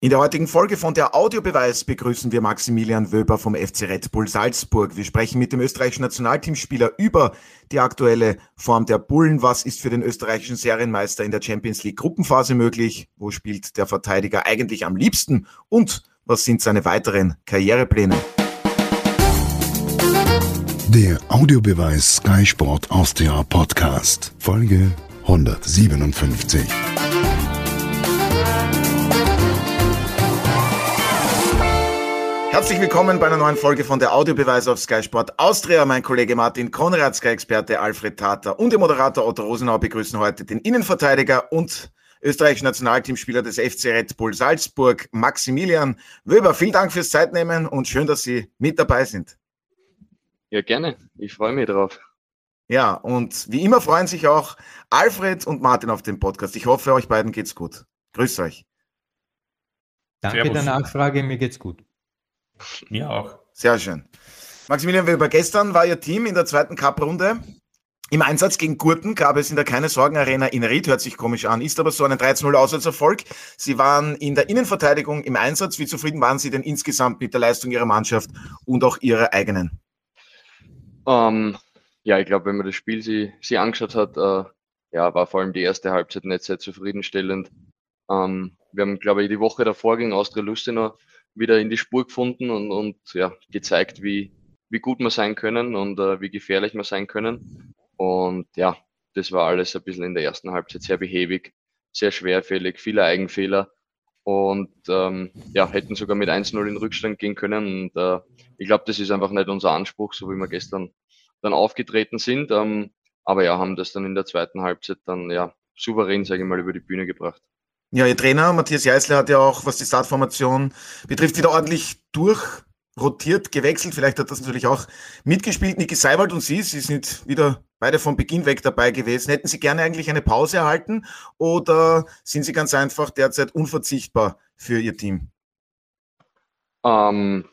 In der heutigen Folge von der Audiobeweis begrüßen wir Maximilian Wöber vom FC Red Bull Salzburg. Wir sprechen mit dem österreichischen Nationalteamspieler über die aktuelle Form der Bullen. Was ist für den österreichischen Serienmeister in der Champions League Gruppenphase möglich? Wo spielt der Verteidiger eigentlich am liebsten? Und was sind seine weiteren Karrierepläne? Der Audiobeweis Sky Sport Austria Podcast, Folge 157. Herzlich willkommen bei einer neuen Folge von der Audiobeweis auf Sky Sport Austria. Mein Kollege Martin Konrad, Sky-Experte Alfred Tater und der Moderator Otto Rosenau begrüßen heute den Innenverteidiger und österreichischen Nationalteamspieler des FC Red Bull Salzburg, Maximilian Wöber. Vielen Dank fürs Zeitnehmen und schön, dass Sie mit dabei sind. Ja, gerne. Ich freue mich drauf. Ja, und wie immer freuen sich auch Alfred und Martin auf dem Podcast. Ich hoffe, euch beiden geht's gut. Grüßt euch. Danke Servus. der Nachfrage, mir geht's gut. Mir auch. Sehr schön. Maximilian Weber, gestern war Ihr Team in der zweiten Cup-Runde. Im Einsatz gegen Gurten gab es in der Keine Sorgen Arena in Ried, hört sich komisch an, ist aber so ein 13-0 Auswärtserfolg. Sie waren in der Innenverteidigung im Einsatz. Wie zufrieden waren Sie denn insgesamt mit der Leistung Ihrer Mannschaft und auch Ihrer eigenen? Um, ähm, ja, ich glaube, wenn man das Spiel sie, sie angeschaut hat, äh, ja, war vor allem die erste Halbzeit nicht sehr zufriedenstellend. Ähm, wir haben, glaube ich, die Woche davor gegen Austria Lustenau wieder in die Spur gefunden und, und ja, gezeigt, wie, wie gut wir sein können und äh, wie gefährlich wir sein können. Und ja, das war alles ein bisschen in der ersten Halbzeit sehr behäbig, sehr schwerfällig, viele Eigenfehler und ähm, ja, hätten sogar mit 1-0 in Rückstand gehen können. Und äh, ich glaube, das ist einfach nicht unser Anspruch, so wie wir gestern dann aufgetreten sind. Ähm, aber ja, haben das dann in der zweiten Halbzeit dann ja souverän, sage ich mal, über die Bühne gebracht. Ja, Ihr Trainer Matthias Jeißle hat ja auch, was die Startformation betrifft, wieder ordentlich durchrotiert, gewechselt. Vielleicht hat das natürlich auch mitgespielt. Niki Seiwald und Sie, Sie sind wieder beide von Beginn weg dabei gewesen. Hätten Sie gerne eigentlich eine Pause erhalten oder sind Sie ganz einfach derzeit unverzichtbar für Ihr Team? Ähm,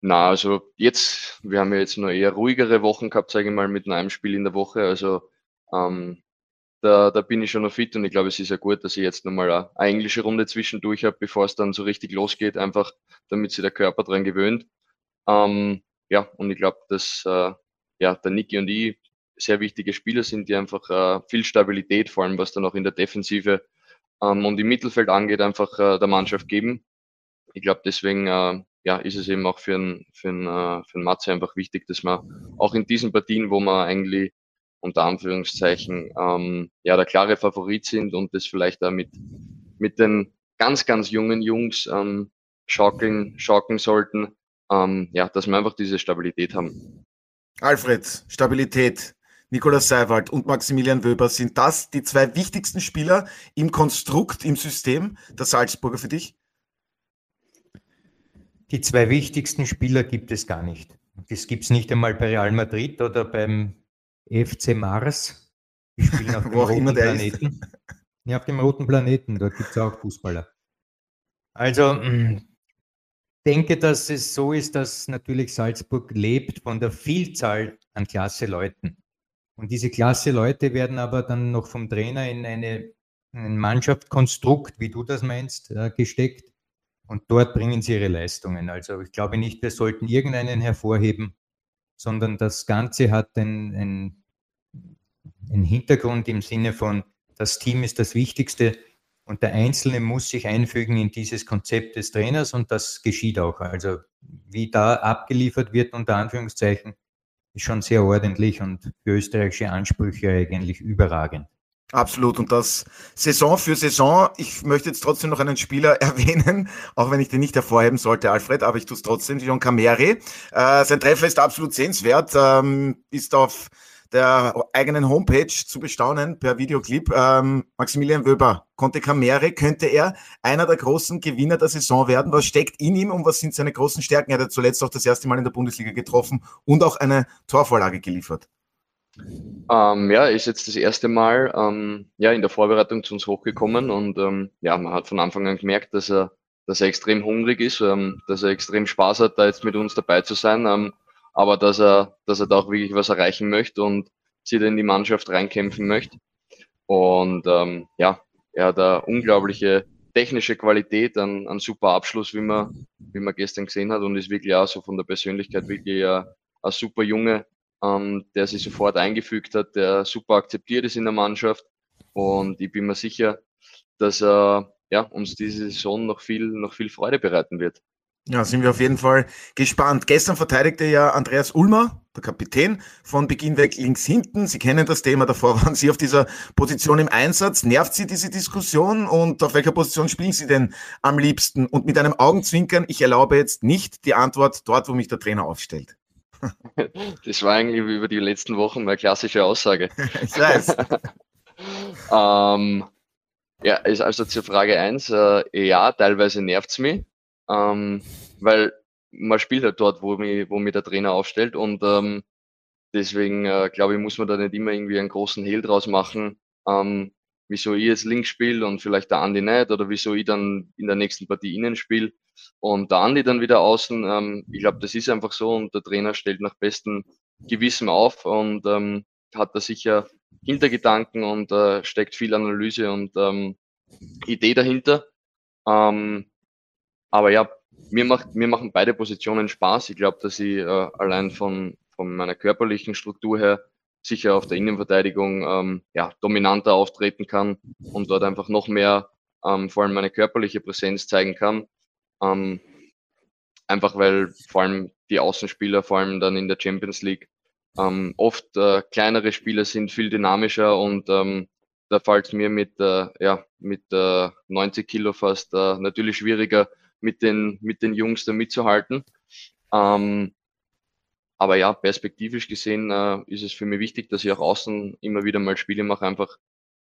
na, also jetzt, wir haben ja jetzt nur eher ruhigere Wochen gehabt, sage ich mal, mit einem Spiel in der Woche. Also ähm, da, da bin ich schon noch fit und ich glaube, es ist ja gut, dass ich jetzt nochmal eine, englische Runde zwischendurch habe, bevor es dann so richtig losgeht, einfach damit sich der Körper dran gewöhnt. Ähm, ja, und ich glaube, dass äh, ja, der Niki und ich sehr wichtige Spieler sind, die einfach äh, viel Stabilität, vor allem was dann auch in der Defensive ähm, und im Mittelfeld angeht, einfach äh, der Mannschaft geben. Ich glaube, deswegen äh, ja, ist es eben auch für einen für einen, äh, für einen Matze einfach wichtig, dass man auch in diesen Partien, wo man eigentlich unter Anführungszeichen ähm, ja der klare Favorit sind und das vielleicht auch mit, mit den ganz, ganz jungen Jungs ähm, schaukeln, schaukeln sollten, ähm, ja, dass wir einfach diese Stabilität haben. Alfred, Stabilität. Nikolaus Seiwald und Maximilian Wöber, sind das die zwei wichtigsten Spieler im Konstrukt, im System der Salzburger für dich? Die zwei wichtigsten Spieler gibt es gar nicht. Das gibt es nicht einmal bei Real Madrid oder beim FC Mars. Die spielen auf dem roten Planeten. Ja, auf dem roten Planeten, dort gibt es auch Fußballer. Also, mm, denke, dass es so ist, dass natürlich Salzburg lebt von der Vielzahl an klasse Leuten. Und diese klasse Leute werden aber dann noch vom Trainer in eine, ein Mannschaftskonstrukt, wie du das meinst, äh, gesteckt. Und dort bringen sie ihre Leistungen. Also ich glaube nicht, wir sollten irgendeinen hervorheben, sondern das Ganze hat ein, ein einen Hintergrund im Sinne von, das Team ist das Wichtigste und der Einzelne muss sich einfügen in dieses Konzept des Trainers und das geschieht auch. Also wie da abgeliefert wird, unter Anführungszeichen, ist schon sehr ordentlich und für österreichische Ansprüche eigentlich überragend. Absolut. Und das Saison für Saison. Ich möchte jetzt trotzdem noch einen Spieler erwähnen, auch wenn ich den nicht hervorheben sollte, Alfred, aber ich tue es trotzdem, John Cameri. Äh, sein Treffer ist absolut sehenswert, ähm, ist auf der eigenen Homepage zu bestaunen per Videoclip. Ähm, Maximilian Wöber, Conte Camere, könnte er einer der großen Gewinner der Saison werden? Was steckt in ihm und was sind seine großen Stärken? Er hat zuletzt auch das erste Mal in der Bundesliga getroffen und auch eine Torvorlage geliefert. Ähm, ja, ist jetzt das erste Mal ähm, ja, in der Vorbereitung zu uns hochgekommen und ähm, ja, man hat von Anfang an gemerkt, dass er, dass er extrem hungrig ist, ähm, dass er extrem Spaß hat, da jetzt mit uns dabei zu sein. Ähm, aber dass er, dass er da auch wirklich was erreichen möchte und sich in die Mannschaft reinkämpfen möchte. Und ähm, ja, er hat eine unglaubliche technische Qualität, ein, ein super Abschluss, wie man, wie man gestern gesehen hat und ist wirklich auch so von der Persönlichkeit wirklich ja ein super Junge, ähm, der sich sofort eingefügt hat, der super akzeptiert ist in der Mannschaft und ich bin mir sicher, dass er ja, uns diese Saison noch viel, noch viel Freude bereiten wird. Ja, sind wir auf jeden Fall gespannt. Gestern verteidigte ja Andreas Ulmer, der Kapitän, von Beginn weg links hinten. Sie kennen das Thema, davor waren Sie auf dieser Position im Einsatz. Nervt Sie diese Diskussion und auf welcher Position spielen Sie denn am liebsten? Und mit einem Augenzwinkern, ich erlaube jetzt nicht die Antwort dort, wo mich der Trainer aufstellt. Das war eigentlich über die letzten Wochen meine klassische Aussage. ich weiß. ähm, ja, also zur Frage eins, äh, ja, teilweise nervt's mich, ähm, weil man spielt halt dort, wo mich, wo mich der Trainer aufstellt und ähm, deswegen äh, glaube ich, muss man da nicht immer irgendwie einen großen Hehl draus machen, ähm, wieso ich jetzt links spiele und vielleicht der Andi nicht oder wieso ich dann in der nächsten Partie innen spiele und der Andi dann wieder außen. Ähm, ich glaube, das ist einfach so und der Trainer stellt nach bestem Gewissen auf und ähm, hat da sicher Hintergedanken und äh, steckt viel Analyse und ähm, Idee dahinter. Ähm, aber ja, mir, macht, mir machen beide Positionen Spaß. Ich glaube, dass ich äh, allein von, von meiner körperlichen Struktur her sicher auf der Innenverteidigung ähm, ja, dominanter auftreten kann und dort einfach noch mehr ähm, vor allem meine körperliche Präsenz zeigen kann. Ähm, einfach weil vor allem die Außenspieler, vor allem dann in der Champions League, ähm, oft äh, kleinere Spieler sind viel dynamischer und ähm, da fällt es mir mit, äh, ja, mit äh, 90 Kilo fast äh, natürlich schwieriger, mit den, mit den Jungs da mitzuhalten. Ähm, aber ja, perspektivisch gesehen äh, ist es für mich wichtig, dass ich auch außen immer wieder mal Spiele mache, einfach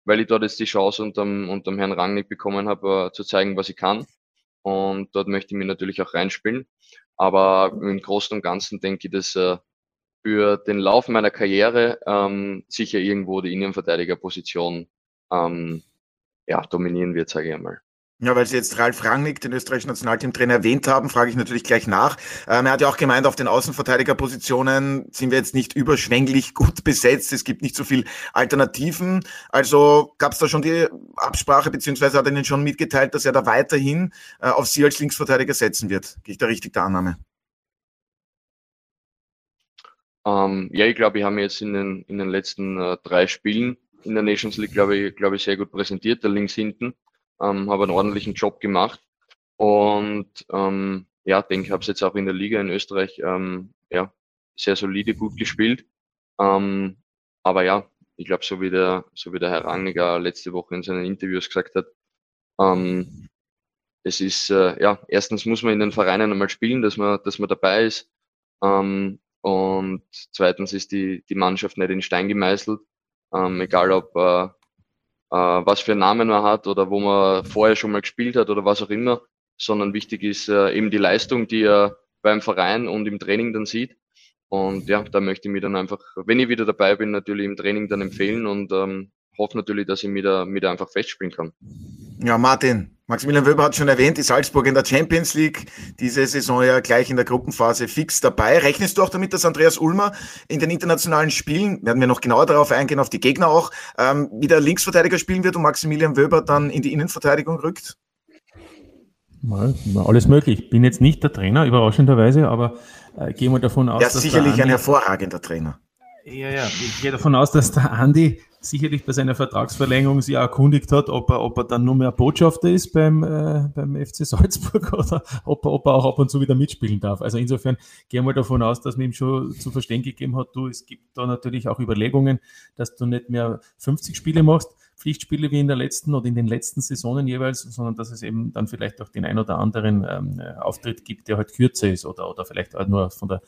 weil ich dort jetzt die Chance unterm, unterm Herrn Rangnick bekommen habe, äh, zu zeigen, was ich kann. Und dort möchte ich mich natürlich auch reinspielen. Aber im Großen und Ganzen denke ich, dass äh, für den Lauf meiner Karriere ähm, sicher irgendwo die Innenverteidigerposition ähm, ja, dominieren wird, sage ich einmal. Ja, weil Sie jetzt Ralf Rangnick, den österreichischen Nationalteamtrainer, erwähnt haben, frage ich natürlich gleich nach. Ähm, er hat ja auch gemeint, auf den Außenverteidigerpositionen sind wir jetzt nicht überschwänglich gut besetzt. Es gibt nicht so viel Alternativen. Also gab es da schon die Absprache, beziehungsweise hat er Ihnen schon mitgeteilt, dass er da weiterhin äh, auf Sie als Linksverteidiger setzen wird. Gehe ich da richtig der Annahme? Ähm, ja, ich glaube, ich habe jetzt in den, in den letzten äh, drei Spielen in der Nations League, glaube ich, glaube ich, sehr gut präsentiert, da links hinten ähm, habe einen ordentlichen Job gemacht und ähm, ja, denke, habe es jetzt auch in der Liga in Österreich ähm, ja, sehr solide, gut gespielt. Ähm, aber ja, ich glaube, so wie der, so wie der Herr Rangiger letzte Woche in seinen Interviews gesagt hat, ähm, es ist, äh, ja, erstens muss man in den Vereinen einmal spielen, dass man, dass man dabei ist. Ähm, und zweitens ist die, die Mannschaft nicht in Stein gemeißelt. Ähm, egal ob äh, äh, was für einen Namen man hat oder wo man vorher schon mal gespielt hat oder was auch immer, sondern wichtig ist äh, eben die Leistung, die er beim Verein und im Training dann sieht. Und ja, da möchte ich mich dann einfach, wenn ich wieder dabei bin, natürlich im Training dann empfehlen und ähm, hoffe natürlich, dass ich mich da, mich da einfach festspielen kann. Ja, Martin, Maximilian Wöber hat schon erwähnt, die Salzburg in der Champions League, diese Saison ja gleich in der Gruppenphase fix dabei. Rechnest du auch damit, dass Andreas Ulmer in den internationalen Spielen, werden wir noch genauer darauf eingehen, auf die Gegner auch, ähm, wieder Linksverteidiger spielen wird und Maximilian Wöber dann in die Innenverteidigung rückt? Mal, alles möglich. Bin jetzt nicht der Trainer, überraschenderweise, aber äh, gehe mal davon aus, ja, dass sicherlich ein hervorragender Trainer. Ja, ja, ich gehe davon aus, dass der Andi sicherlich bei seiner Vertragsverlängerung sich erkundigt hat, ob er, ob er dann nur mehr Botschafter ist beim, äh, beim FC Salzburg oder ob er, ob er auch ab und zu wieder mitspielen darf. Also insofern gehe mal davon aus, dass man ihm schon zu verstehen gegeben hat, du, es gibt da natürlich auch Überlegungen, dass du nicht mehr 50 Spiele machst, Pflichtspiele wie in der letzten oder in den letzten Saisonen jeweils, sondern dass es eben dann vielleicht auch den ein oder anderen ähm, Auftritt gibt, der halt kürzer ist oder, oder vielleicht auch nur von der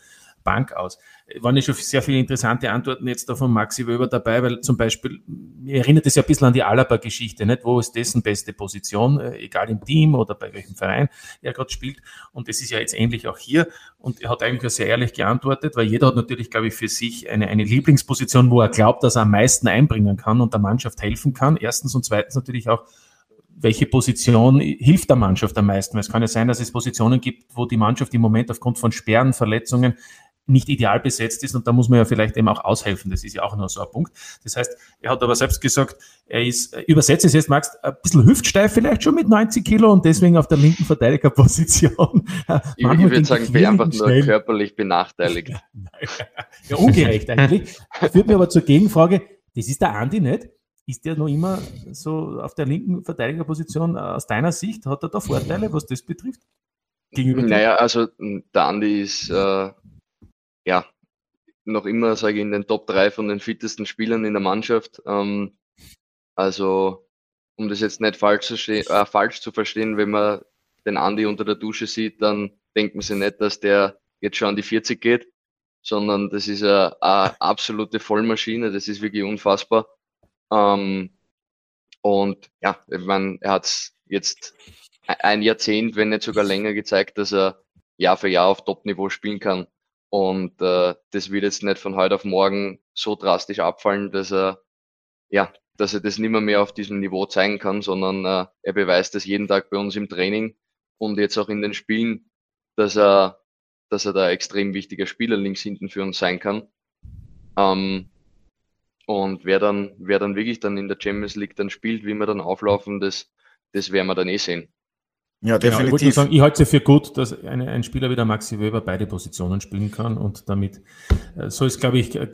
Bank aus. Waren ja schon sehr viele interessante Antworten jetzt da von Maxi Wöber dabei, weil zum Beispiel, mir erinnert es ja ein bisschen an die Alaba-Geschichte, nicht? Wo ist dessen beste Position, äh, egal im Team oder bei welchem Verein er gerade spielt. Und das ist ja jetzt ähnlich auch hier. Und er hat eigentlich sehr ehrlich geantwortet, weil jeder hat natürlich, glaube ich, für sich eine, eine Lieblingsposition, wo er glaubt, dass er am meisten einbringen kann und der Mannschaft helfen kann. Erstens und zweitens natürlich auch, welche Position hilft der Mannschaft am meisten? Weil es kann ja sein, dass es Positionen gibt, wo die Mannschaft im Moment aufgrund von Sperren, Verletzungen nicht ideal besetzt ist und da muss man ja vielleicht eben auch aushelfen. Das ist ja auch noch so ein Punkt. Das heißt, er hat aber selbst gesagt, er ist, übersetzt es jetzt, Max, ein bisschen hüftsteif vielleicht schon mit 90 Kilo und deswegen auf der linken Verteidigerposition. ich, ich würde sagen, bin einfach nur schnell. körperlich benachteiligt. Ja, ja, ungerecht eigentlich. Führt mir aber zur Gegenfrage, das ist der Andi nicht? Ist der noch immer so auf der linken Verteidigerposition aus deiner Sicht? Hat er da Vorteile, was das betrifft? Gegenüber naja, also der Andi ist äh, ja noch immer, sage ich, in den Top 3 von den fittesten Spielern in der Mannschaft. Ähm, also, um das jetzt nicht falsch zu, äh, falsch zu verstehen, wenn man den Andi unter der Dusche sieht, dann denkt man sich nicht, dass der jetzt schon an die 40 geht, sondern das ist eine, absolute Vollmaschine, das ist wirklich unfassbar. Ähm, und ja, ich meine, er hat jetzt ein Jahrzehnt, wenn nicht sogar länger gezeigt, dass er Jahr für Jahr auf Top-Niveau spielen kann. Und äh, das wird jetzt nicht von heute auf morgen so drastisch abfallen, dass er ja, dass er das nicht mehr, mehr auf diesem Niveau zeigen kann, sondern äh, er beweist das jeden Tag bei uns im Training und jetzt auch in den Spielen, dass er, dass er da extrem wichtiger Spieler links hinten für uns sein kann. Ähm, und wer dann, wer dann wirklich dann in der Champions League dann spielt, wie wir dann auflaufen, das, das werden wir dann eh sehen. Ja, definitiv. Genau, ich, sagen, ich halte es für gut, dass eine, ein Spieler wie der Maxi Weber beide Positionen spielen kann und damit äh, soll es, glaube ich, äh,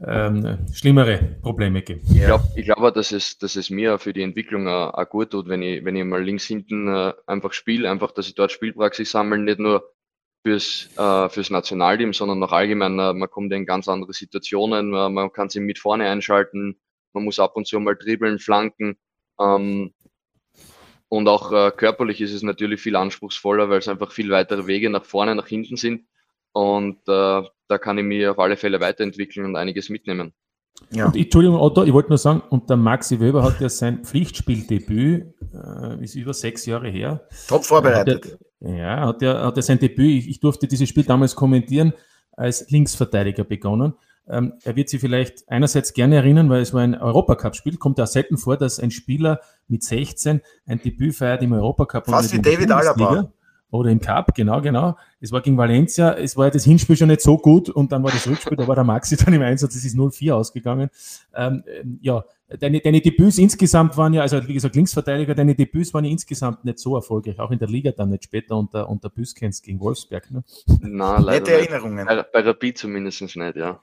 äh, schlimmere Probleme geben. Ich glaube, ich glaub, dass, es, dass es mir für die Entwicklung auch, auch gut tut, wenn ich, wenn ich mal links hinten äh, einfach spiele, einfach, dass ich dort Spielpraxis sammle, nicht nur fürs, äh, fürs Nationalteam, sondern auch allgemein. Äh, man kommt in ganz andere Situationen, man, man kann sich mit vorne einschalten, man muss ab und zu mal dribbeln, flanken. Ähm, und auch äh, körperlich ist es natürlich viel anspruchsvoller, weil es einfach viel weitere Wege nach vorne, nach hinten sind. Und äh, da kann ich mich auf alle Fälle weiterentwickeln und einiges mitnehmen. Ja. Und, Entschuldigung, Otto, ich wollte nur sagen, und der Maxi Weber hat ja sein Pflichtspieldebüt, äh, ist über sechs Jahre her. Top vorbereitet. Hat er, ja, hat er, hat er sein Debüt, ich, ich durfte dieses Spiel damals kommentieren, als Linksverteidiger begonnen. Ähm, er wird sich vielleicht einerseits gerne erinnern, weil es war ein Europacup-Spiel, kommt ja selten vor, dass ein Spieler mit 16 ein Debüt feiert im Europacup. Fast wie David Alaba. Oder im Cup, genau, genau. Es war gegen Valencia, es war ja das Hinspiel schon nicht so gut und dann war das Rückspiel, da war der Maxi dann im Einsatz, es ist 0-4 ausgegangen. Ähm, ähm, ja, deine, deine Debüts insgesamt waren ja, also wie gesagt, Linksverteidiger, deine Debüts waren ja insgesamt nicht so erfolgreich, auch in der Liga dann nicht später unter, unter Büskens gegen Wolfsberg. Ne? Nein, leider Nette Erinnerungen. Bei, bei Rapid zumindest nicht, ja.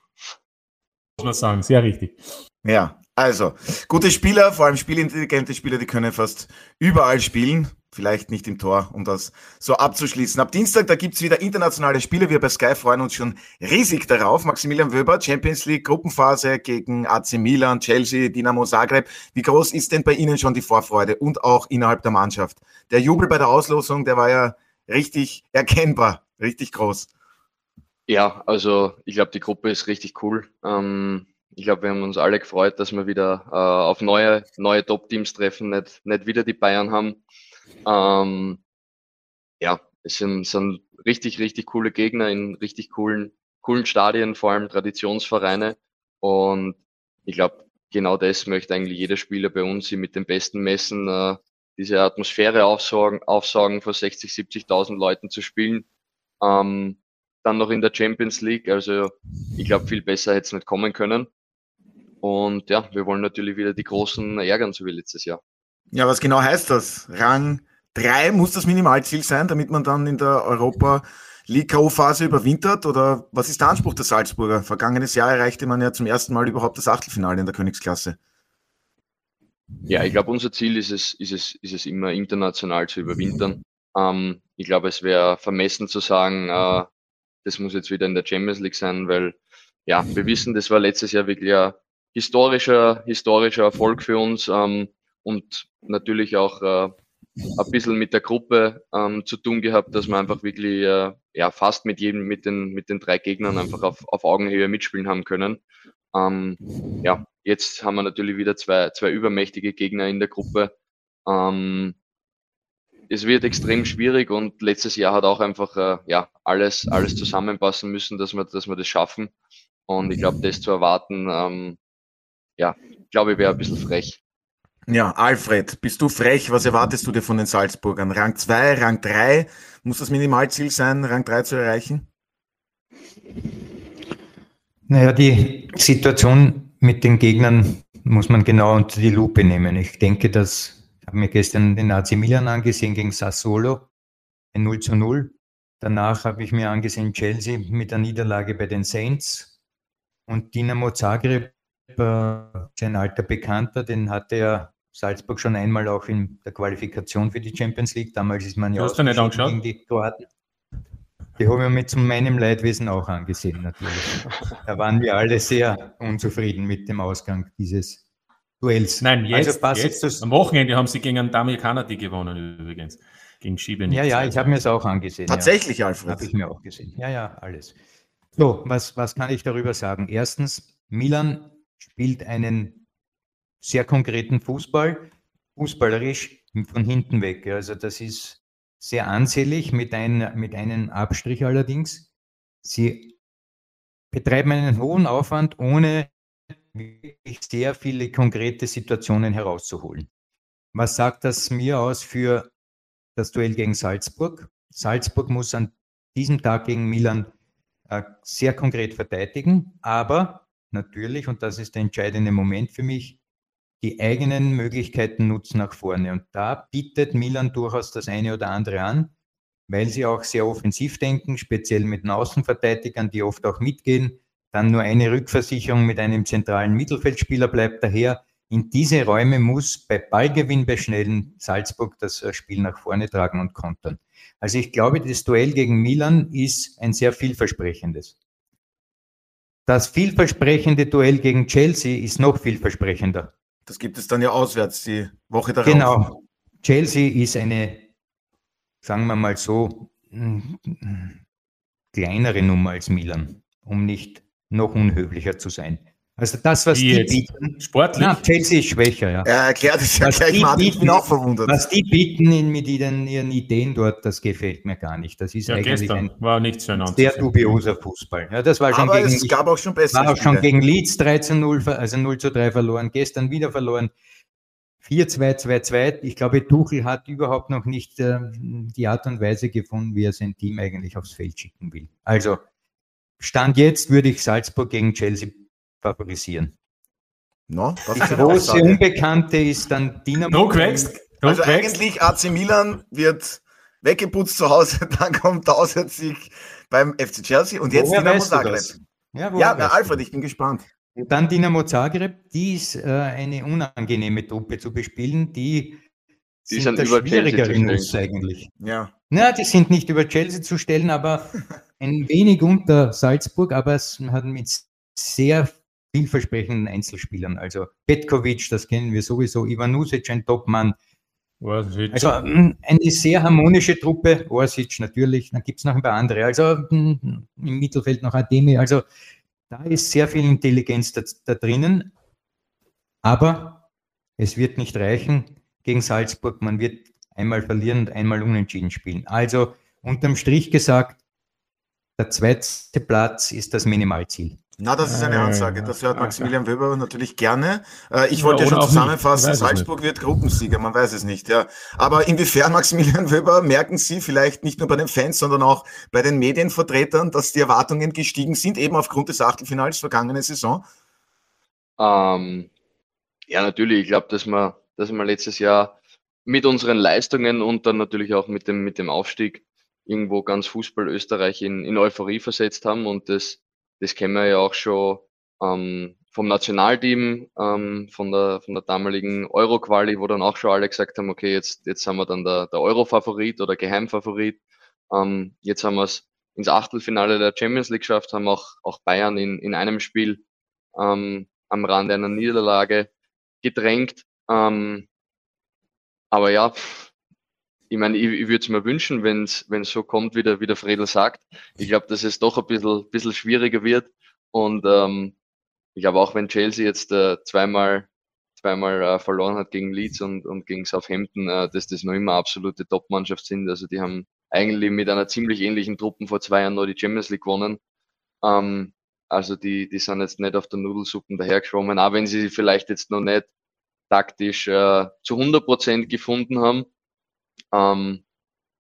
Muss man sagen, sehr richtig. Ja, also, gute Spieler, vor allem spielintelligente Spieler, die können fast überall spielen. Vielleicht nicht im Tor, um das so abzuschließen. Ab Dienstag, da gibt's wieder internationale Spiele. Wir bei Sky freuen uns schon riesig darauf. Maximilian Wöber, Champions League Gruppenphase gegen AC Milan, Chelsea, Dinamo Zagreb. Wie groß ist denn bei Ihnen schon die Vorfreude und auch innerhalb der Mannschaft? Der Jubel bei der Auslosung, der war ja richtig erkennbar, richtig groß. Ja, also ich glaube, die Gruppe ist richtig cool. Ähm, ich glaube, wir haben uns alle gefreut, dass wir wieder äh, auf neue, neue Top-Teams treffen, nicht, nicht wieder die Bayern haben. Ähm, ja, es sind, sind richtig, richtig coole Gegner in richtig coolen, coolen Stadien, vor allem Traditionsvereine. Und ich glaube, genau das möchte eigentlich jeder Spieler bei uns mit den Besten messen, äh, diese Atmosphäre aufsaugen, aufsaugen vor 60, 70.000 Leuten zu spielen. Ähm, dann noch in der Champions League. Also ich glaube, viel besser hätte es nicht kommen können. Und ja, wir wollen natürlich wieder die Großen ärgern, so wie letztes Jahr. Ja, was genau heißt das? Rang 3 muss das Minimalziel sein, damit man dann in der Europa League K.O.-Phase überwintert? Oder was ist der Anspruch der Salzburger? Vergangenes Jahr erreichte man ja zum ersten Mal überhaupt das Achtelfinale in der Königsklasse. Ja, ich glaube, unser Ziel ist es, ist, es, ist es immer international zu überwintern. Ähm, ich glaube, es wäre vermessen zu sagen, äh, das muss jetzt wieder in der Champions League sein, weil ja, wir wissen, das war letztes Jahr wirklich ein historischer, historischer Erfolg für uns ähm, und natürlich auch äh, ein bisschen mit der Gruppe ähm, zu tun gehabt, dass wir einfach wirklich äh, ja, fast mit jedem, mit den, mit den drei Gegnern einfach auf, auf Augenhöhe mitspielen haben können. Ähm, ja, jetzt haben wir natürlich wieder zwei, zwei übermächtige Gegner in der Gruppe. Ähm, es wird extrem schwierig und letztes Jahr hat auch einfach äh, ja, alles, alles zusammenpassen müssen, dass wir, dass wir das schaffen. Und ich glaube, das zu erwarten, ähm, ja, glaube ich, wäre ein bisschen frech. Ja, Alfred, bist du frech? Was erwartest du dir von den Salzburgern? Rang 2, Rang 3? Muss das Minimalziel sein, Rang 3 zu erreichen? Naja, die Situation mit den Gegnern muss man genau unter die Lupe nehmen. Ich denke, dass, ich habe mir gestern den AC Milan angesehen gegen Sassuolo, ein 0 zu 0. Danach habe ich mir angesehen Chelsea mit der Niederlage bei den Saints und Dinamo Zagreb, äh, ein alter Bekannter, den hatte er Salzburg schon einmal auch in der Qualifikation für die Champions League. Damals ist man ja auch gegen die Kroaten. Die habe ich mir zu meinem Leidwesen auch angesehen, natürlich. Da waren wir alle sehr unzufrieden mit dem Ausgang dieses Duells. Nein, jetzt, also jetzt das am Wochenende haben sie gegen einen Damil Kanadi gewonnen übrigens. Gegen Schiebe. Ja, ja, ich habe mir es auch angesehen. Tatsächlich, ja. Alfred. Habe ich mir auch gesehen. Ja, ja, alles. So, was, was kann ich darüber sagen? Erstens, Milan spielt einen sehr konkreten Fußball, fußballerisch von hinten weg. Also das ist sehr ansehlich mit, ein, mit einem Abstrich allerdings. Sie betreiben einen hohen Aufwand, ohne wirklich sehr viele konkrete Situationen herauszuholen. Was sagt das mir aus für das Duell gegen Salzburg? Salzburg muss an diesem Tag gegen Milan äh, sehr konkret verteidigen, aber natürlich, und das ist der entscheidende Moment für mich, die eigenen Möglichkeiten nutzen nach vorne. Und da bietet Milan durchaus das eine oder andere an, weil sie auch sehr offensiv denken, speziell mit den Außenverteidigern, die oft auch mitgehen. Dann nur eine Rückversicherung mit einem zentralen Mittelfeldspieler bleibt daher. In diese Räume muss bei Ballgewinn bei schnellen Salzburg das äh, Spiel nach vorne tragen und kontern. Also ich glaube, das Duell gegen Milan ist ein sehr vielversprechendes. Das vielversprechende Duell gegen Chelsea ist noch vielversprechender. Das gibt es dann ja auswärts die Woche darauf. Genau. Chelsea ist eine, sagen wir mal so, kleinere Nummer als Milan, um nicht noch unhöflicher zu sein. Also das, was die, die bieten. Sportlich? Na, Chelsea ist schwächer, ja. Er erklärt es ja was gleich mal, ich bin auch verwundert. Was die bieten in, mit ihren, ihren, Ideen dort, das gefällt mir gar nicht. Das ist ja, eigentlich ein war nicht so sehr dubioser Fußball. Ja, das war schon Aber gegen, es gab auch schon bessere War auch schon gegen Leeds 13-0, also 0 zu 3 verloren, gestern wieder verloren. 4-2-2-2. Ich glaube, Tuchel hat überhaupt noch nicht äh, die Art und Weise gefunden, wie er sein Team eigentlich aufs Feld schicken will. Also, Stand jetzt würde ich Salzburg gegen Chelsea favorisieren. No, die große Unbekannte ist dann Dynamo. No wächst. No also wächst. eigentlich AC Milan wird weggeputzt zu Hause, dann kommt der Auswärtssieg beim FC Chelsea und jetzt woher Dynamo Zagreb. Ja, ja Alfred, ich bin gespannt. Dann Dynamo Zagreb, die ist äh, eine unangenehme Truppe zu bespielen, die, die sind, sind über schwierigere Nuss eigentlich. Ja. Na, die sind nicht über Chelsea zu stellen, aber ein wenig unter Salzburg, aber es hat mit sehr vielversprechenden Einzelspielern. Also Petkovic, das kennen wir sowieso, Ivanusic, ein Topmann. Orsic. Also mm, eine sehr harmonische Truppe, Orsic natürlich, dann gibt es noch ein paar andere. Also mm, im Mittelfeld noch Ademi. Also da ist sehr viel Intelligenz da, da drinnen. Aber es wird nicht reichen gegen Salzburg. Man wird einmal verlieren und einmal unentschieden spielen. Also unterm Strich gesagt, der zweite Platz ist das Minimalziel. Na, das ist eine äh, Ansage. Das hört Maximilian Weber natürlich gerne. Äh, ich wollte ja, schon zusammenfassen, Salzburg wird Gruppensieger, man weiß es nicht, ja. Aber inwiefern, Maximilian Weber, merken Sie vielleicht nicht nur bei den Fans, sondern auch bei den Medienvertretern, dass die Erwartungen gestiegen sind, eben aufgrund des Achtelfinals vergangene Saison? Ähm, ja, natürlich. Ich glaube, dass wir, dass wir letztes Jahr mit unseren Leistungen und dann natürlich auch mit dem, mit dem Aufstieg irgendwo ganz Fußball Österreich in, in Euphorie versetzt haben und das das kennen wir ja auch schon ähm, vom Nationalteam, ähm, von, der, von der damaligen Euro-Quali, wo dann auch schon alle gesagt haben, okay, jetzt, jetzt haben wir dann der, der Euro-Favorit oder Geheimfavorit. Ähm, jetzt haben wir es ins Achtelfinale der Champions League geschafft, haben auch, auch Bayern in, in einem Spiel ähm, am Rande einer Niederlage gedrängt. Ähm, aber ja, ich meine, ich, ich würde es mir wünschen, wenn es so kommt, wie der, wie der Fredel sagt. Ich glaube, dass es doch ein bisschen, bisschen schwieriger wird. Und ähm, ich glaube auch, wenn Chelsea jetzt äh, zweimal, zweimal äh, verloren hat gegen Leeds und, und gegen Southampton, äh, dass das noch immer absolute Top-Mannschaft sind. Also die haben eigentlich mit einer ziemlich ähnlichen Truppen vor zwei Jahren noch die Champions League gewonnen. Ähm, also die, die sind jetzt nicht auf der Nudelsuppen dahergeschwommen, auch wenn sie vielleicht jetzt noch nicht taktisch äh, zu 100 Prozent gefunden haben. Ähm,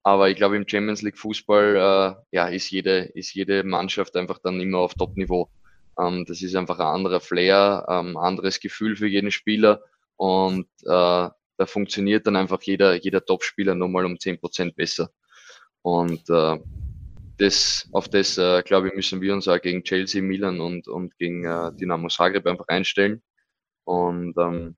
aber ich glaube, im Champions League Fußball äh, ja, ist, jede, ist jede Mannschaft einfach dann immer auf Top-Niveau. Ähm, das ist einfach ein anderer Flair, ähm, anderes Gefühl für jeden Spieler und äh, da funktioniert dann einfach jeder, jeder Top-Spieler nochmal um zehn Prozent besser. Und äh, das, auf das, äh, glaube ich, müssen wir uns auch gegen Chelsea, Milan und, und gegen äh, Dynamo Zagreb einfach einstellen. Und ähm,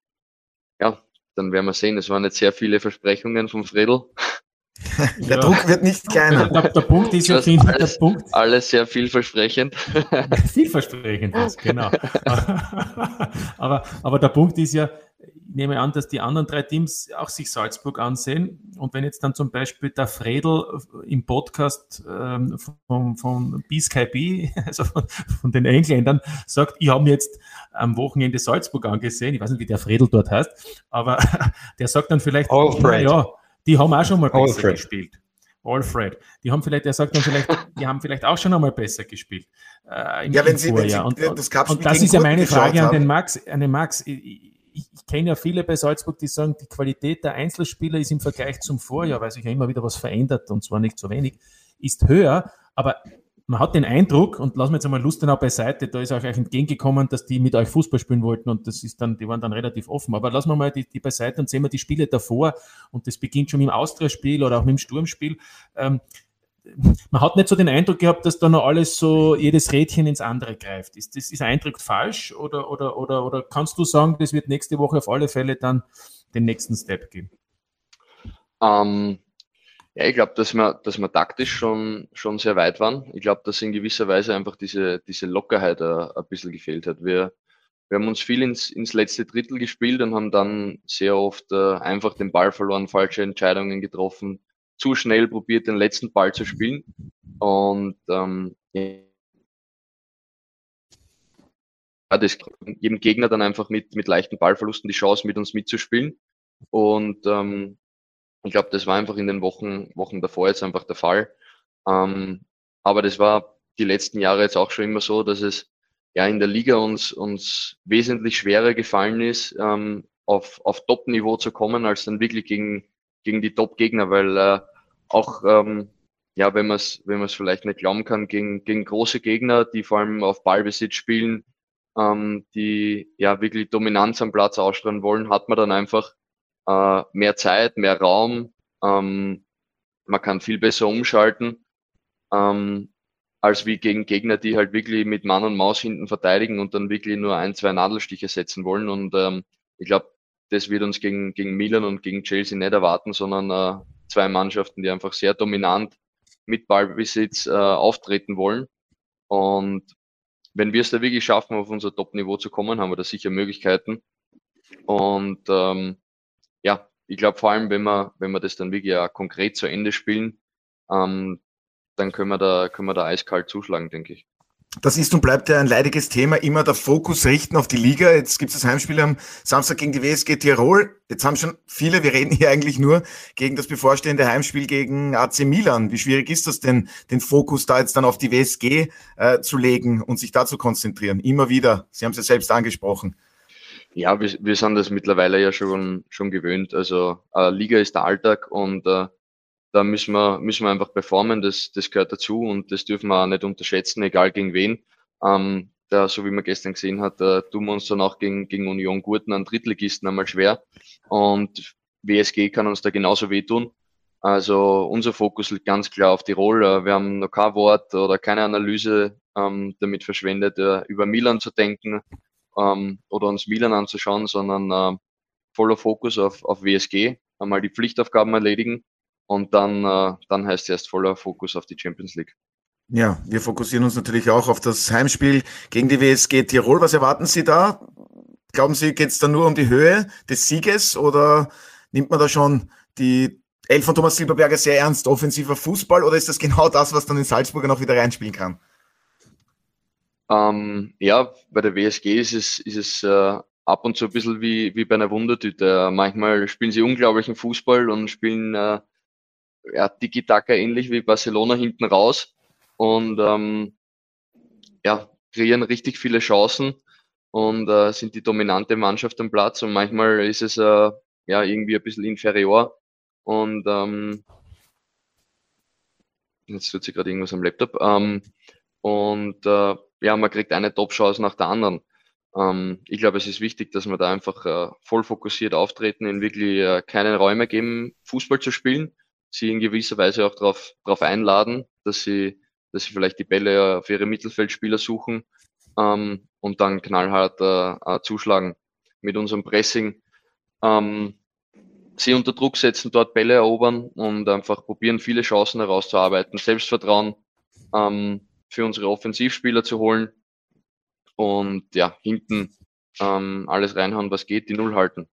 ja, dann werden wir sehen. Es waren jetzt sehr viele Versprechungen vom Fredel. Der ja. Druck wird nicht kleiner. Der, der Punkt ist ja, alles, der Punkt. Alles sehr vielversprechend. vielversprechend, genau. aber, aber der Punkt ist ja, nehme an, dass die anderen drei Teams auch sich Salzburg ansehen. Und wenn jetzt dann zum Beispiel der Fredel im Podcast ähm, von, von B, also von, von, den Engländern, sagt, ich habe mir jetzt am Wochenende Salzburg angesehen, ich weiß nicht, wie der Fredel dort heißt, aber der sagt dann vielleicht, ja, die haben auch schon mal besser Alfred. gespielt. Alfred. Die haben vielleicht, er sagt dann vielleicht, die haben vielleicht auch schon einmal besser gespielt. Äh, ja, wenn sie, wenn sie und, das, und das ist ja meine Frage an den Max. An den Max. Ich, ich, ich kenne ja viele bei Salzburg, die sagen, die Qualität der Einzelspieler ist im Vergleich zum Vorjahr, weil sich ja immer wieder was verändert und zwar nicht so wenig, ist höher. Aber man hat den Eindruck, und lassen wir jetzt einmal Lustenau beiseite, da ist euch entgegengekommen, dass die mit euch Fußball spielen wollten und das ist dann, die waren dann relativ offen. Aber lassen wir mal die, die beiseite und sehen wir die Spiele davor und das beginnt schon mit dem Austria-Spiel oder auch mit dem Sturmspiel. Ähm, man hat nicht so den Eindruck gehabt, dass da noch alles so, jedes Rädchen ins andere greift. Ist, das, ist Eindruck falsch oder, oder, oder, oder kannst du sagen, das wird nächste Woche auf alle Fälle dann den nächsten Step geben? Ähm, ja, ich glaube, dass wir, dass wir taktisch schon, schon sehr weit waren. Ich glaube, dass in gewisser Weise einfach diese, diese Lockerheit ein, ein bisschen gefehlt hat. Wir, wir haben uns viel ins, ins letzte Drittel gespielt und haben dann sehr oft äh, einfach den Ball verloren, falsche Entscheidungen getroffen, zu schnell probiert, den letzten Ball zu spielen. Und ähm, ja, das jedem Gegner dann einfach mit, mit leichten Ballverlusten die Chance, mit uns mitzuspielen. Und ähm, ich glaube, das war einfach in den Wochen, Wochen davor jetzt einfach der Fall. Ähm, aber das war die letzten Jahre jetzt auch schon immer so, dass es ja in der Liga uns, uns wesentlich schwerer gefallen ist, ähm, auf, auf Top-Niveau zu kommen, als dann wirklich gegen, gegen die Top-Gegner, weil äh, auch ähm, ja, wenn man es wenn man es vielleicht nicht glauben kann, gegen, gegen große Gegner, die vor allem auf Ballbesitz spielen, ähm, die ja wirklich Dominanz am Platz ausstrahlen wollen, hat man dann einfach äh, mehr Zeit, mehr Raum. Ähm, man kann viel besser umschalten, ähm, als wie gegen Gegner, die halt wirklich mit Mann und Maus hinten verteidigen und dann wirklich nur ein, zwei Nadelstiche setzen wollen. Und ähm, ich glaube, das wird uns gegen, gegen Milan und gegen Chelsea nicht erwarten, sondern äh, zwei Mannschaften, die einfach sehr dominant mit Ballbesitz äh, auftreten wollen. Und wenn wir es da wirklich schaffen, auf unser Top-Niveau zu kommen, haben wir da sicher Möglichkeiten. Und ähm, ja, ich glaube vor allem, wenn wir, wenn wir das dann wirklich auch konkret zu Ende spielen, ähm, dann können wir da, können wir da eiskalt zuschlagen, denke ich. Das ist und bleibt ja ein leidiges Thema, immer der Fokus richten auf die Liga. Jetzt gibt es das Heimspiel am Samstag gegen die WSG Tirol. Jetzt haben schon viele, wir reden hier eigentlich nur gegen das bevorstehende Heimspiel gegen AC Milan. Wie schwierig ist das denn, den Fokus da jetzt dann auf die WSG äh, zu legen und sich da zu konzentrieren? Immer wieder, Sie haben es ja selbst angesprochen. Ja, wir, wir sind das mittlerweile ja schon, schon gewöhnt. Also äh, Liga ist der Alltag und äh, da müssen wir, müssen wir einfach performen, das, das gehört dazu und das dürfen wir auch nicht unterschätzen, egal gegen wen. Ähm, da, so wie man gestern gesehen hat, da tun wir uns dann auch gegen, gegen Union Gurten an Drittligisten einmal schwer und WSG kann uns da genauso wehtun. Also unser Fokus liegt ganz klar auf Tirol. Äh, wir haben noch kein Wort oder keine Analyse ähm, damit verschwendet, äh, über Milan zu denken ähm, oder uns Milan anzuschauen, sondern äh, voller Fokus auf, auf WSG, einmal die Pflichtaufgaben erledigen und dann, äh, dann heißt es erst voller Fokus auf die Champions League. Ja, wir fokussieren uns natürlich auch auf das Heimspiel gegen die WSG Tirol. Was erwarten Sie da? Glauben Sie, geht es da nur um die Höhe des Sieges oder nimmt man da schon die Elf von Thomas Silberberger sehr ernst, offensiver Fußball oder ist das genau das, was dann in Salzburg noch wieder reinspielen kann? Ähm, ja, bei der WSG ist es, ist es äh, ab und zu ein bisschen wie, wie bei einer Wundertüte. Manchmal spielen sie unglaublichen Fußball und spielen äh, ja, Tiki-Taka ähnlich wie Barcelona hinten raus. Und ähm, ja, kreieren richtig viele Chancen und äh, sind die dominante Mannschaft am Platz. Und manchmal ist es äh, ja irgendwie ein bisschen inferior. Und ähm, jetzt tut sich gerade irgendwas am Laptop. Ähm, und äh, ja, man kriegt eine Top-Chance nach der anderen. Ähm, ich glaube, es ist wichtig, dass wir da einfach äh, voll fokussiert auftreten, in wirklich äh, keine Räume geben, Fußball zu spielen, sie in gewisser Weise auch darauf drauf einladen, dass sie, dass sie vielleicht die Bälle auf ihre Mittelfeldspieler suchen ähm, und dann knallhart äh, äh, zuschlagen mit unserem Pressing. Ähm, sie unter Druck setzen, dort Bälle erobern und einfach probieren, viele Chancen herauszuarbeiten, Selbstvertrauen ähm, für unsere Offensivspieler zu holen und ja, hinten ähm, alles reinhauen, was geht, die Null halten.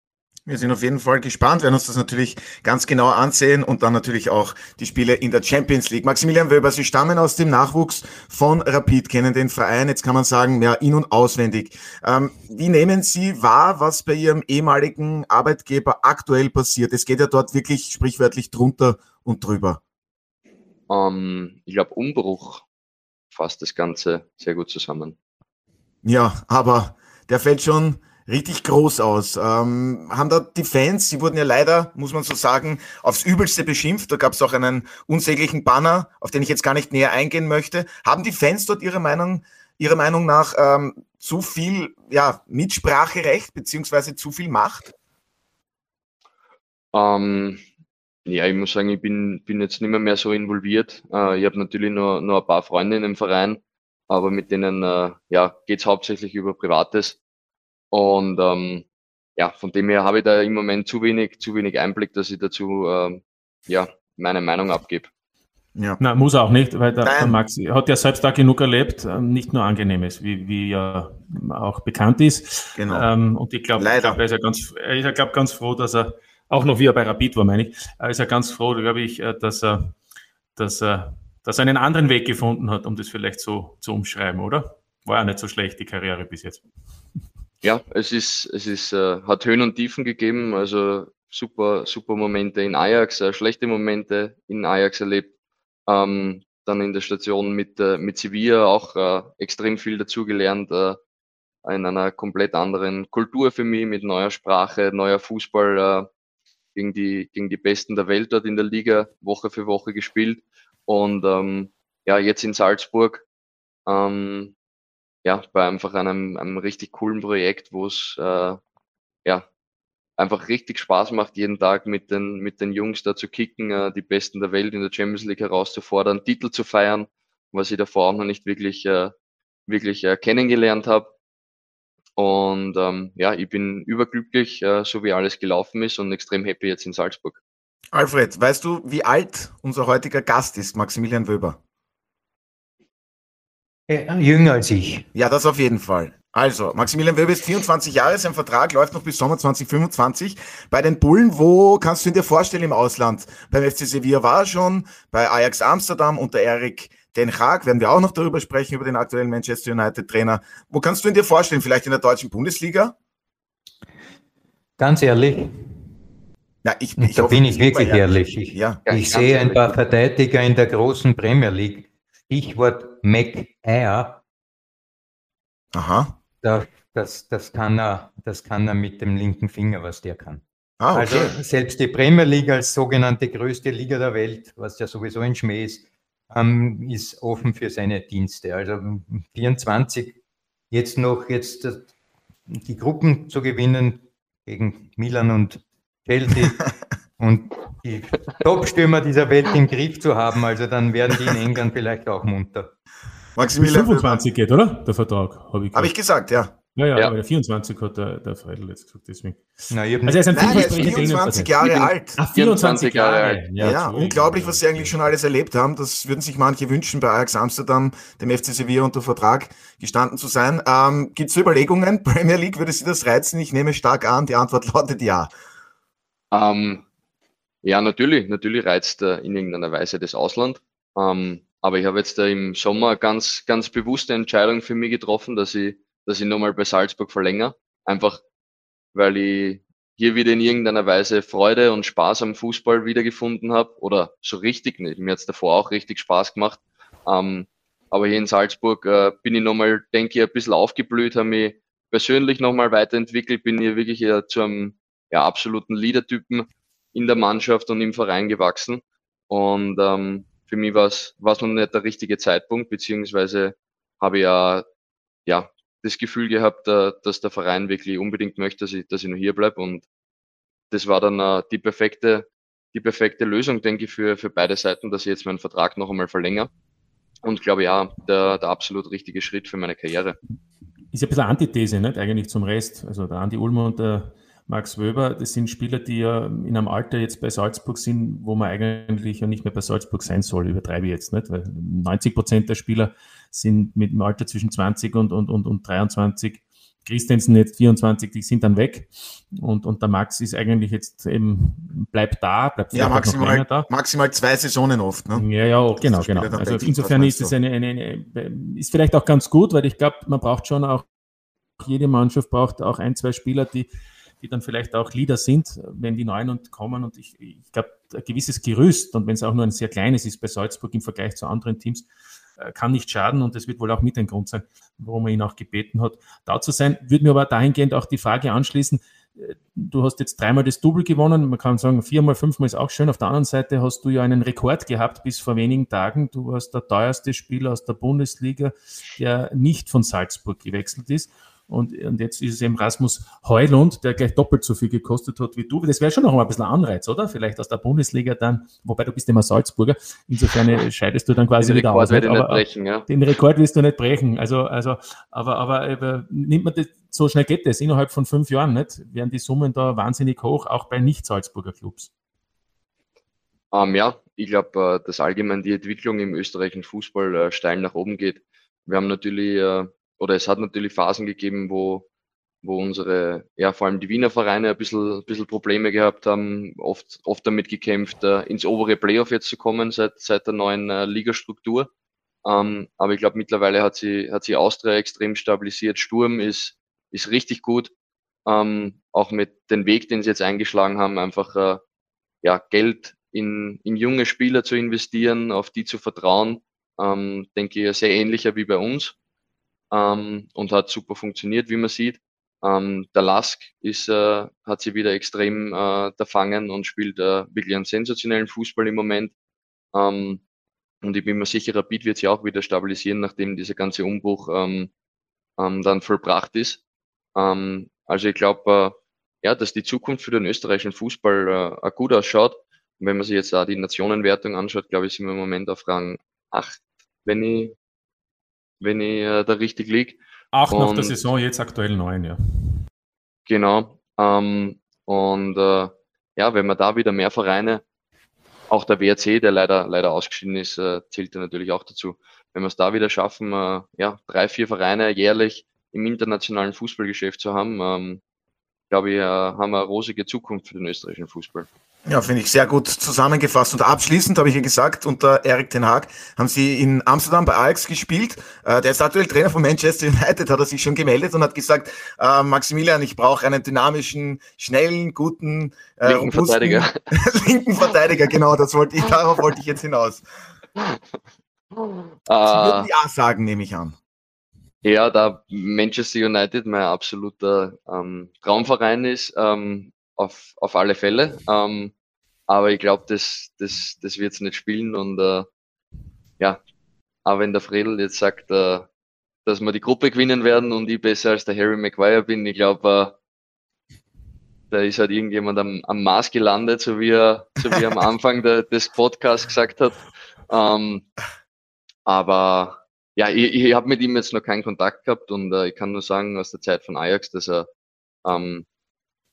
Wir sind auf jeden Fall gespannt, werden uns das natürlich ganz genau ansehen und dann natürlich auch die Spiele in der Champions League. Maximilian Wöber, Sie stammen aus dem Nachwuchs von Rapid, kennen den Verein, jetzt kann man sagen, ja, in- und auswendig. Ähm, wie nehmen Sie wahr, was bei Ihrem ehemaligen Arbeitgeber aktuell passiert? Es geht ja dort wirklich sprichwörtlich drunter und drüber. Ähm, ich glaube, Umbruch fasst das Ganze sehr gut zusammen. Ja, aber der fällt schon richtig groß aus. Ähm, haben da die Fans, sie wurden ja leider, muss man so sagen, aufs Übelste beschimpft. Da gab es auch einen unsäglichen Banner, auf den ich jetzt gar nicht näher eingehen möchte. Haben die Fans dort ihre Meinung, ihrer Meinung nach ähm, zu viel ja, Mitspracherecht beziehungsweise zu viel Macht? Ähm, ja, ich muss sagen, ich bin, bin jetzt nicht mehr, mehr so involviert. Äh, ich habe natürlich nur, nur ein paar Freunde in dem Verein, aber mit denen äh, ja, geht es hauptsächlich über Privates. Und ähm, ja, von dem her habe ich da im Moment zu wenig, zu wenig Einblick, dass ich dazu ähm, ja, meine Meinung abgebe. Ja. Na, muss er auch nicht, weil der, der Max hat ja selbst da genug erlebt, ähm, nicht nur Angenehmes, wie, wie ja auch bekannt ist. Genau. Ähm, und ich glaube, glaub, er ist ja ganz, er ist ja, glaub, ganz froh, dass er, auch noch wie er bei Rapid war, meine ich, er ist ja ganz froh, glaube ich, äh, dass er, dass er, dass er einen anderen Weg gefunden hat, um das vielleicht so zu umschreiben, oder? War ja nicht so schlecht, die Karriere bis jetzt. Ja, es ist, es ist, äh, hat Höhen und Tiefen gegeben, also super, super Momente in Ajax, äh, schlechte Momente in Ajax erlebt. Ähm, dann in der Station mit, äh, mit Sevilla auch äh, extrem viel dazugelernt, äh, in einer komplett anderen Kultur für mich, mit neuer Sprache, neuer Fußball, äh, gegen, die, gegen die Besten der Welt dort in der Liga Woche für Woche gespielt. Und ähm, ja, jetzt in Salzburg ähm, ja, bei einfach einem, einem richtig coolen Projekt, wo es äh, ja einfach richtig Spaß macht, jeden Tag mit den, mit den Jungs da zu kicken, äh, die Besten der Welt in der Champions League herauszufordern, Titel zu feiern, was ich davor auch noch nicht wirklich, äh, wirklich äh, kennengelernt habe. Und ähm, ja, ich bin überglücklich, äh, so wie alles gelaufen ist und extrem happy jetzt in Salzburg. Alfred, weißt du, wie alt unser heutiger Gast ist, Maximilian Wöber? Äh, jünger als ich. Ja, das auf jeden Fall. Also, Maximilian Wöber ist 24 Jahre, sein Vertrag läuft noch bis Sommer 2025. Bei den Bullen, wo kannst du ihn dir vorstellen im Ausland? Beim FC Sevilla war er schon, bei Ajax Amsterdam unter Erik Den Haag werden wir auch noch darüber sprechen, über den aktuellen Manchester United Trainer. Wo kannst du ihn dir vorstellen? Vielleicht in der deutschen Bundesliga? Ganz ehrlich. Ja, ich, ich da hoffe, bin ich wirklich ehrlich. Ich, ja, ich sehe ein paar Verteidiger in der großen Premier League Stichwort McAir. Aha. Da, das, das, kann er, das kann er mit dem linken Finger, was der kann. Ah, okay. Also selbst die Premier League als sogenannte größte Liga der Welt, was ja sowieso ein Schmäh ist, ähm, ist offen für seine Dienste. Also 24 jetzt noch jetzt die Gruppen zu gewinnen gegen Milan und Chelsea und die Top-Stürmer dieser Welt im Griff zu haben, also dann werden die in England vielleicht auch munter. Maximilian 25 geht, oder? Der Vertrag, habe ich, hab ich gesagt, ja. Ja, ja, ja, aber der 24 hat der, der Freidel jetzt gesagt, deswegen. Na, also er ist ein Nein, er ist 24 Jahre alt. Ach, 24 Jahre alt. Ja, ja unglaublich, was sie eigentlich schon alles erlebt haben. Das würden sich manche wünschen, bei Ajax Amsterdam, dem FC Sevilla unter Vertrag gestanden zu sein. Ähm, Gibt es Überlegungen? Premier League, würde Sie das reizen? Ich nehme stark an, die Antwort lautet ja. Ähm, ja, natürlich, natürlich reizt er in irgendeiner Weise das Ausland. Ähm, aber ich habe jetzt im Sommer ganz, ganz bewusste Entscheidung für mich getroffen, dass ich, dass ich nochmal bei Salzburg verlängere. Einfach, weil ich hier wieder in irgendeiner Weise Freude und Spaß am Fußball wiedergefunden habe. Oder so richtig nicht. Mir hat es davor auch richtig Spaß gemacht. Ähm, aber hier in Salzburg äh, bin ich nochmal, denke ich, ein bisschen aufgeblüht, habe mich persönlich nochmal weiterentwickelt, bin hier wirklich eher zu einem ja, absoluten Leader-Typen in der Mannschaft und im Verein gewachsen. Und ähm, für mich war es noch nicht der richtige Zeitpunkt, beziehungsweise habe ich ja ja, das Gefühl gehabt, äh, dass der Verein wirklich unbedingt möchte, dass ich, dass ich noch hier bleibe. Und das war dann äh, die perfekte, die perfekte Lösung, denke ich, für, für beide Seiten, dass ich jetzt meinen Vertrag noch einmal verlängere. Und glaube ja, der, der absolut richtige Schritt für meine Karriere. Ist ja ein bisschen Antithese, nicht? Eigentlich zum Rest. Also der Andi Ulmer und der Max Wöber, das sind Spieler, die ja in einem Alter jetzt bei Salzburg sind, wo man eigentlich ja nicht mehr bei Salzburg sein soll, übertreibe ich jetzt nicht, weil 90 Prozent der Spieler sind mit dem Alter zwischen 20 und, und, und, und 23. Christensen jetzt 24, die sind dann weg. Und, und der Max ist eigentlich jetzt eben, bleibt da, bleibt ja, maximal, da. maximal zwei Saisonen oft. Ne? Ja, ja, genau, genau. Also insofern ist es eine, eine, eine, ist vielleicht auch ganz gut, weil ich glaube, man braucht schon auch, jede Mannschaft braucht auch ein, zwei Spieler, die die dann vielleicht auch Leader sind, wenn die Neuen und kommen. Und ich, ich glaube, ein gewisses Gerüst, und wenn es auch nur ein sehr kleines ist bei Salzburg im Vergleich zu anderen Teams, äh, kann nicht schaden und das wird wohl auch mit ein Grund sein, warum er ihn auch gebeten hat, da zu sein. Würde mir aber dahingehend auch die Frage anschließen, äh, du hast jetzt dreimal das Double gewonnen, man kann sagen, viermal, fünfmal ist auch schön. Auf der anderen Seite hast du ja einen Rekord gehabt bis vor wenigen Tagen. Du warst der teuerste Spieler aus der Bundesliga, der nicht von Salzburg gewechselt ist. Und, und jetzt ist es eben Rasmus Heulund, der gleich doppelt so viel gekostet hat wie du. Das wäre schon noch mal ein bisschen Anreiz, oder? Vielleicht aus der Bundesliga dann, wobei du bist immer Salzburger. Insofern scheidest du dann quasi den wieder Rekord aus. Nicht? Aber, brechen, ja. Den Rekord wirst du nicht brechen. Also, also, aber, aber, aber nimmt man das, so schnell geht das, innerhalb von fünf Jahren, nicht? Werden die Summen da wahnsinnig hoch, auch bei Nicht-Salzburger Clubs? Um, ähm, ja, ich glaube, äh, dass allgemein die Entwicklung im österreichischen Fußball steil nach oben geht. Wir haben natürlich oder es hat natürlich Phasen gegeben, wo, wo unsere, ja, vor allem die Wiener Vereine ein bisschen, ein bisschen Probleme gehabt haben, oft, oft damit gekämpft, uh, ins obere Playoff jetzt zu kommen seit, seit der neuen uh, Ligastruktur. Ähm, aber ich glaube, mittlerweile hat sie, hat sie Austria extrem stabilisiert. Sturm ist, ist richtig gut. Ähm, auch mit dem Weg, den sie jetzt eingeschlagen haben, einfach uh, ja, Geld in, in junge Spieler zu investieren, auf die zu vertrauen, ähm, denke ich, sehr ähnlicher wie bei uns ähm, und hat super funktioniert, wie man sieht. Ähm, der Lask ist, äh, hat sie wieder extrem äh, erfangen und spielt äh, wirklich einen sensationellen Fußball im Moment. Ähm, und ich bin mir sicher, Rapid wird sich auch wieder stabilisieren, nachdem dieser ganze Umbruch ähm, ähm, dann vollbracht ist. Ähm, also ich glaube, äh, ja, dass die Zukunft für den österreichischen Fußball äh, gut ausschaut. Und wenn man sich jetzt da die Nationenwertung anschaut, glaube ich, sind wir im Moment auf Rang 8, wenn ich wenn ich äh, da richtig liege. Acht nach der Saison, jetzt aktuell neun, ja. Genau. Ähm, und äh, ja, wenn man da wieder mehr Vereine, auch der WRC, der leider, leider ausgeschieden ist, äh, zählt ja natürlich auch dazu. Wenn wir es da wieder schaffen, äh, ja, drei, vier Vereine jährlich im internationalen Fußballgeschäft zu haben, ähm, glaube ich, äh, haben wir eine rosige Zukunft für den österreichischen Fußball. Ja, finde ich sehr gut zusammengefasst. Und abschließend habe ich ja gesagt, unter Erik Ten Haag haben Sie in Amsterdam bei Ajax gespielt. Äh, der ist aktuell Trainer von Manchester United, hat er sich schon gemeldet und hat gesagt, äh, Maximilian, ich brauche einen dynamischen, schnellen, guten, äh, linken Verteidiger. linken Verteidiger, genau, das wollte ich, darauf wollte ich jetzt hinaus. Sie würden ja sagen, nehme ich an. Ja, da Manchester United mein absoluter ähm, Traumverein ist, ähm, auf, auf alle Fälle. Ähm, aber ich glaube, das, das, das wird es nicht spielen. Und äh, ja, aber wenn der Fredel jetzt sagt, äh, dass wir die Gruppe gewinnen werden und ich besser als der Harry Maguire bin, ich glaube, äh, da ist halt irgendjemand am, am Mars gelandet, so wie er, so wie er am Anfang der, des Podcasts gesagt hat. Ähm, aber ja, ich, ich habe mit ihm jetzt noch keinen Kontakt gehabt und äh, ich kann nur sagen aus der Zeit von Ajax, dass er ähm,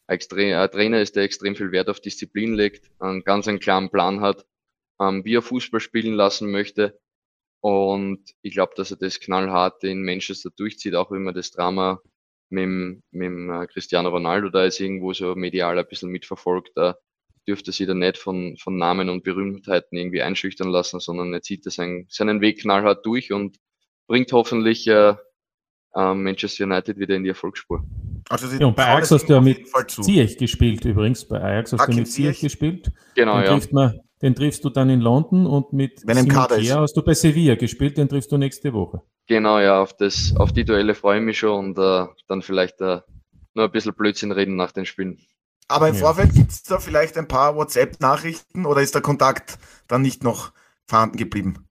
extrem, ein Trainer ist, der extrem viel Wert auf Disziplin legt, einen ganz einen klaren Plan hat, ähm, wie er Fußball spielen lassen möchte. Und ich glaube, dass er das knallhart in Manchester durchzieht, auch wenn man das Drama mit, mit äh, Cristiano Ronaldo da ist irgendwo so medial ein bisschen mitverfolgt. Da dürfte sich da nicht von, von Namen und Berühmtheiten irgendwie einschüchtern lassen, sondern er zieht seinen, seinen Weg knallhart durch und bringt hoffentlich äh, äh, Manchester United wieder in die Erfolgsspur. Also ja, und bei Ajax hast du ja mit Ziyech gespielt übrigens. Bei Ajax hast okay, du mit Ziyech gespielt. Genau, den ja. Trifft man, den triffst du dann in London und mit Wenn Simon hast du bei Sevilla gespielt, den triffst du nächste Woche. Genau, ja, auf, das, auf die Duelle freue ich mich schon und äh, dann vielleicht äh, nur ein bisschen Blödsinn reden nach den Spielen. Aber im ja. Vorfeld gibt es da vielleicht ein paar WhatsApp-Nachrichten oder ist der Kontakt dann nicht noch vorhanden geblieben?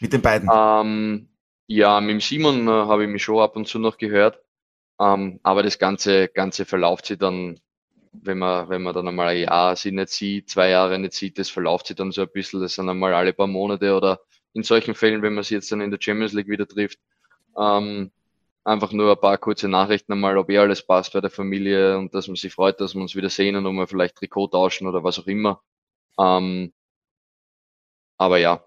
Mit den beiden? Ähm, Ja, mit dem Simon äh, habe ich mich schon ab und zu noch gehört. Ähm, aber das Ganze, Ganze verlauft sich dann, wenn man, wenn man dann einmal ein Jahr sie nicht sieht, zwei Jahre nicht sieht, das verlauft sich dann so ein bisschen. Das sind einmal alle paar Monate oder in solchen Fällen, wenn man sie jetzt dann in der Champions League wieder trifft, ähm, einfach nur ein paar kurze Nachrichten einmal, ob eh alles passt bei der Familie und dass man sich freut, dass wir uns wieder sehen und ob wir vielleicht Trikot tauschen oder was auch immer. Ähm, aber ja,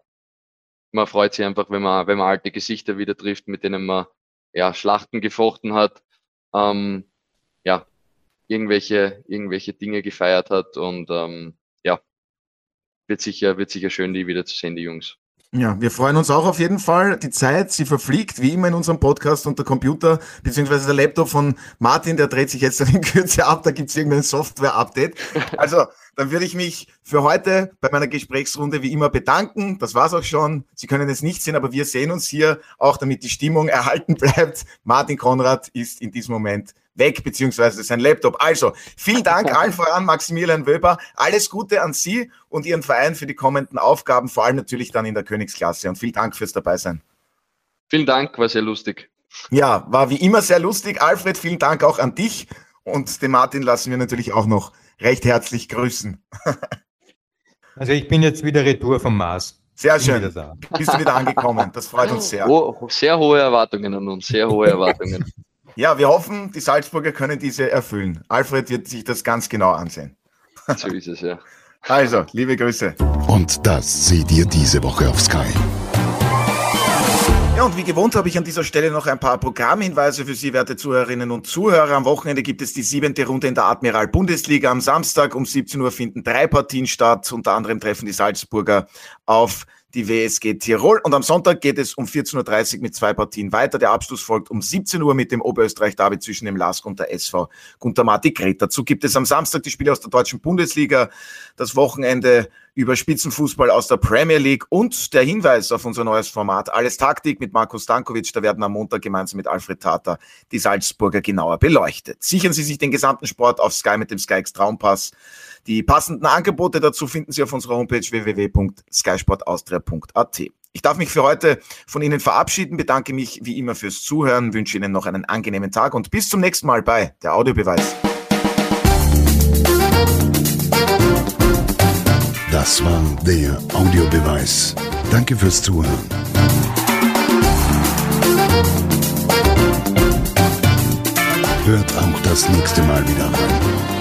man freut sich einfach, wenn man, wenn man alte Gesichter wieder trifft, mit denen man ja, Schlachten gefochten hat, ähm, ja, irgendwelche, irgendwelche Dinge gefeiert hat und ähm, ja, wird sicher, wird sicher schön, die wieder zu sehen, die Jungs. Ja, wir freuen uns auch auf jeden Fall. Die Zeit, sie verfliegt, wie immer in unserem Podcast und der Computer, beziehungsweise der Laptop von Martin, der dreht sich jetzt in Kürze ab, da gibt's irgendein Software-Update. Also, dann würde ich mich für heute bei meiner Gesprächsrunde wie immer bedanken. Das war's auch schon. Sie können es nicht sehen, aber wir sehen uns hier, auch damit die Stimmung erhalten bleibt. Martin Konrad ist in diesem Moment weg, beziehungsweise sein Laptop. Also, vielen Dank allen voran, Maximilian Wöber. Alles Gute an Sie und Ihren Verein für die kommenden Aufgaben, vor allem natürlich dann in der Königsklasse. Und vielen Dank fürs Dabeisein. Vielen Dank, war sehr lustig. Ja, war wie immer sehr lustig. Alfred, vielen Dank auch an dich. Und den Martin lassen wir natürlich auch noch recht herzlich grüßen. Also ich bin jetzt wieder retour vom Mars. Sehr schön. Bist du wieder angekommen. Das freut uns sehr. Oh, sehr hohe Erwartungen an uns, sehr hohe Erwartungen. Ja, wir hoffen, die Salzburger können diese erfüllen. Alfred wird sich das ganz genau ansehen. So ist es, ja. Also, liebe Grüße. Und das seht ihr diese Woche auf Sky. Ja, und wie gewohnt habe ich an dieser Stelle noch ein paar Programmhinweise für Sie, werte Zuhörerinnen und Zuhörer. Am Wochenende gibt es die siebente Runde in der Admiral Bundesliga. Am Samstag um 17 Uhr finden drei Partien statt. Unter anderem treffen die Salzburger auf die WSG Tirol. Und am Sonntag geht es um 14.30 Uhr mit zwei Partien weiter. Der Abschluss folgt um 17 Uhr mit dem Oberösterreich-Derby zwischen dem LASK und der SV Gunter Marti Gret. Dazu gibt es am Samstag die Spiele aus der deutschen Bundesliga, das Wochenende über Spitzenfußball aus der Premier League und der Hinweis auf unser neues Format Alles Taktik mit Markus Stankovic. Da werden am Montag gemeinsam mit Alfred Tata die Salzburger genauer beleuchtet. Sichern Sie sich den gesamten Sport auf Sky mit dem Sky X Traumpass. Die passenden Angebote dazu finden Sie auf unserer Homepage www.skysportaustria.at. Ich darf mich für heute von Ihnen verabschieden, bedanke mich wie immer fürs Zuhören, wünsche Ihnen noch einen angenehmen Tag und bis zum nächsten Mal bei der Audiobeweis. Das war der Audiobeweis. Danke fürs Zuhören. Hört auch das nächste Mal wieder rein.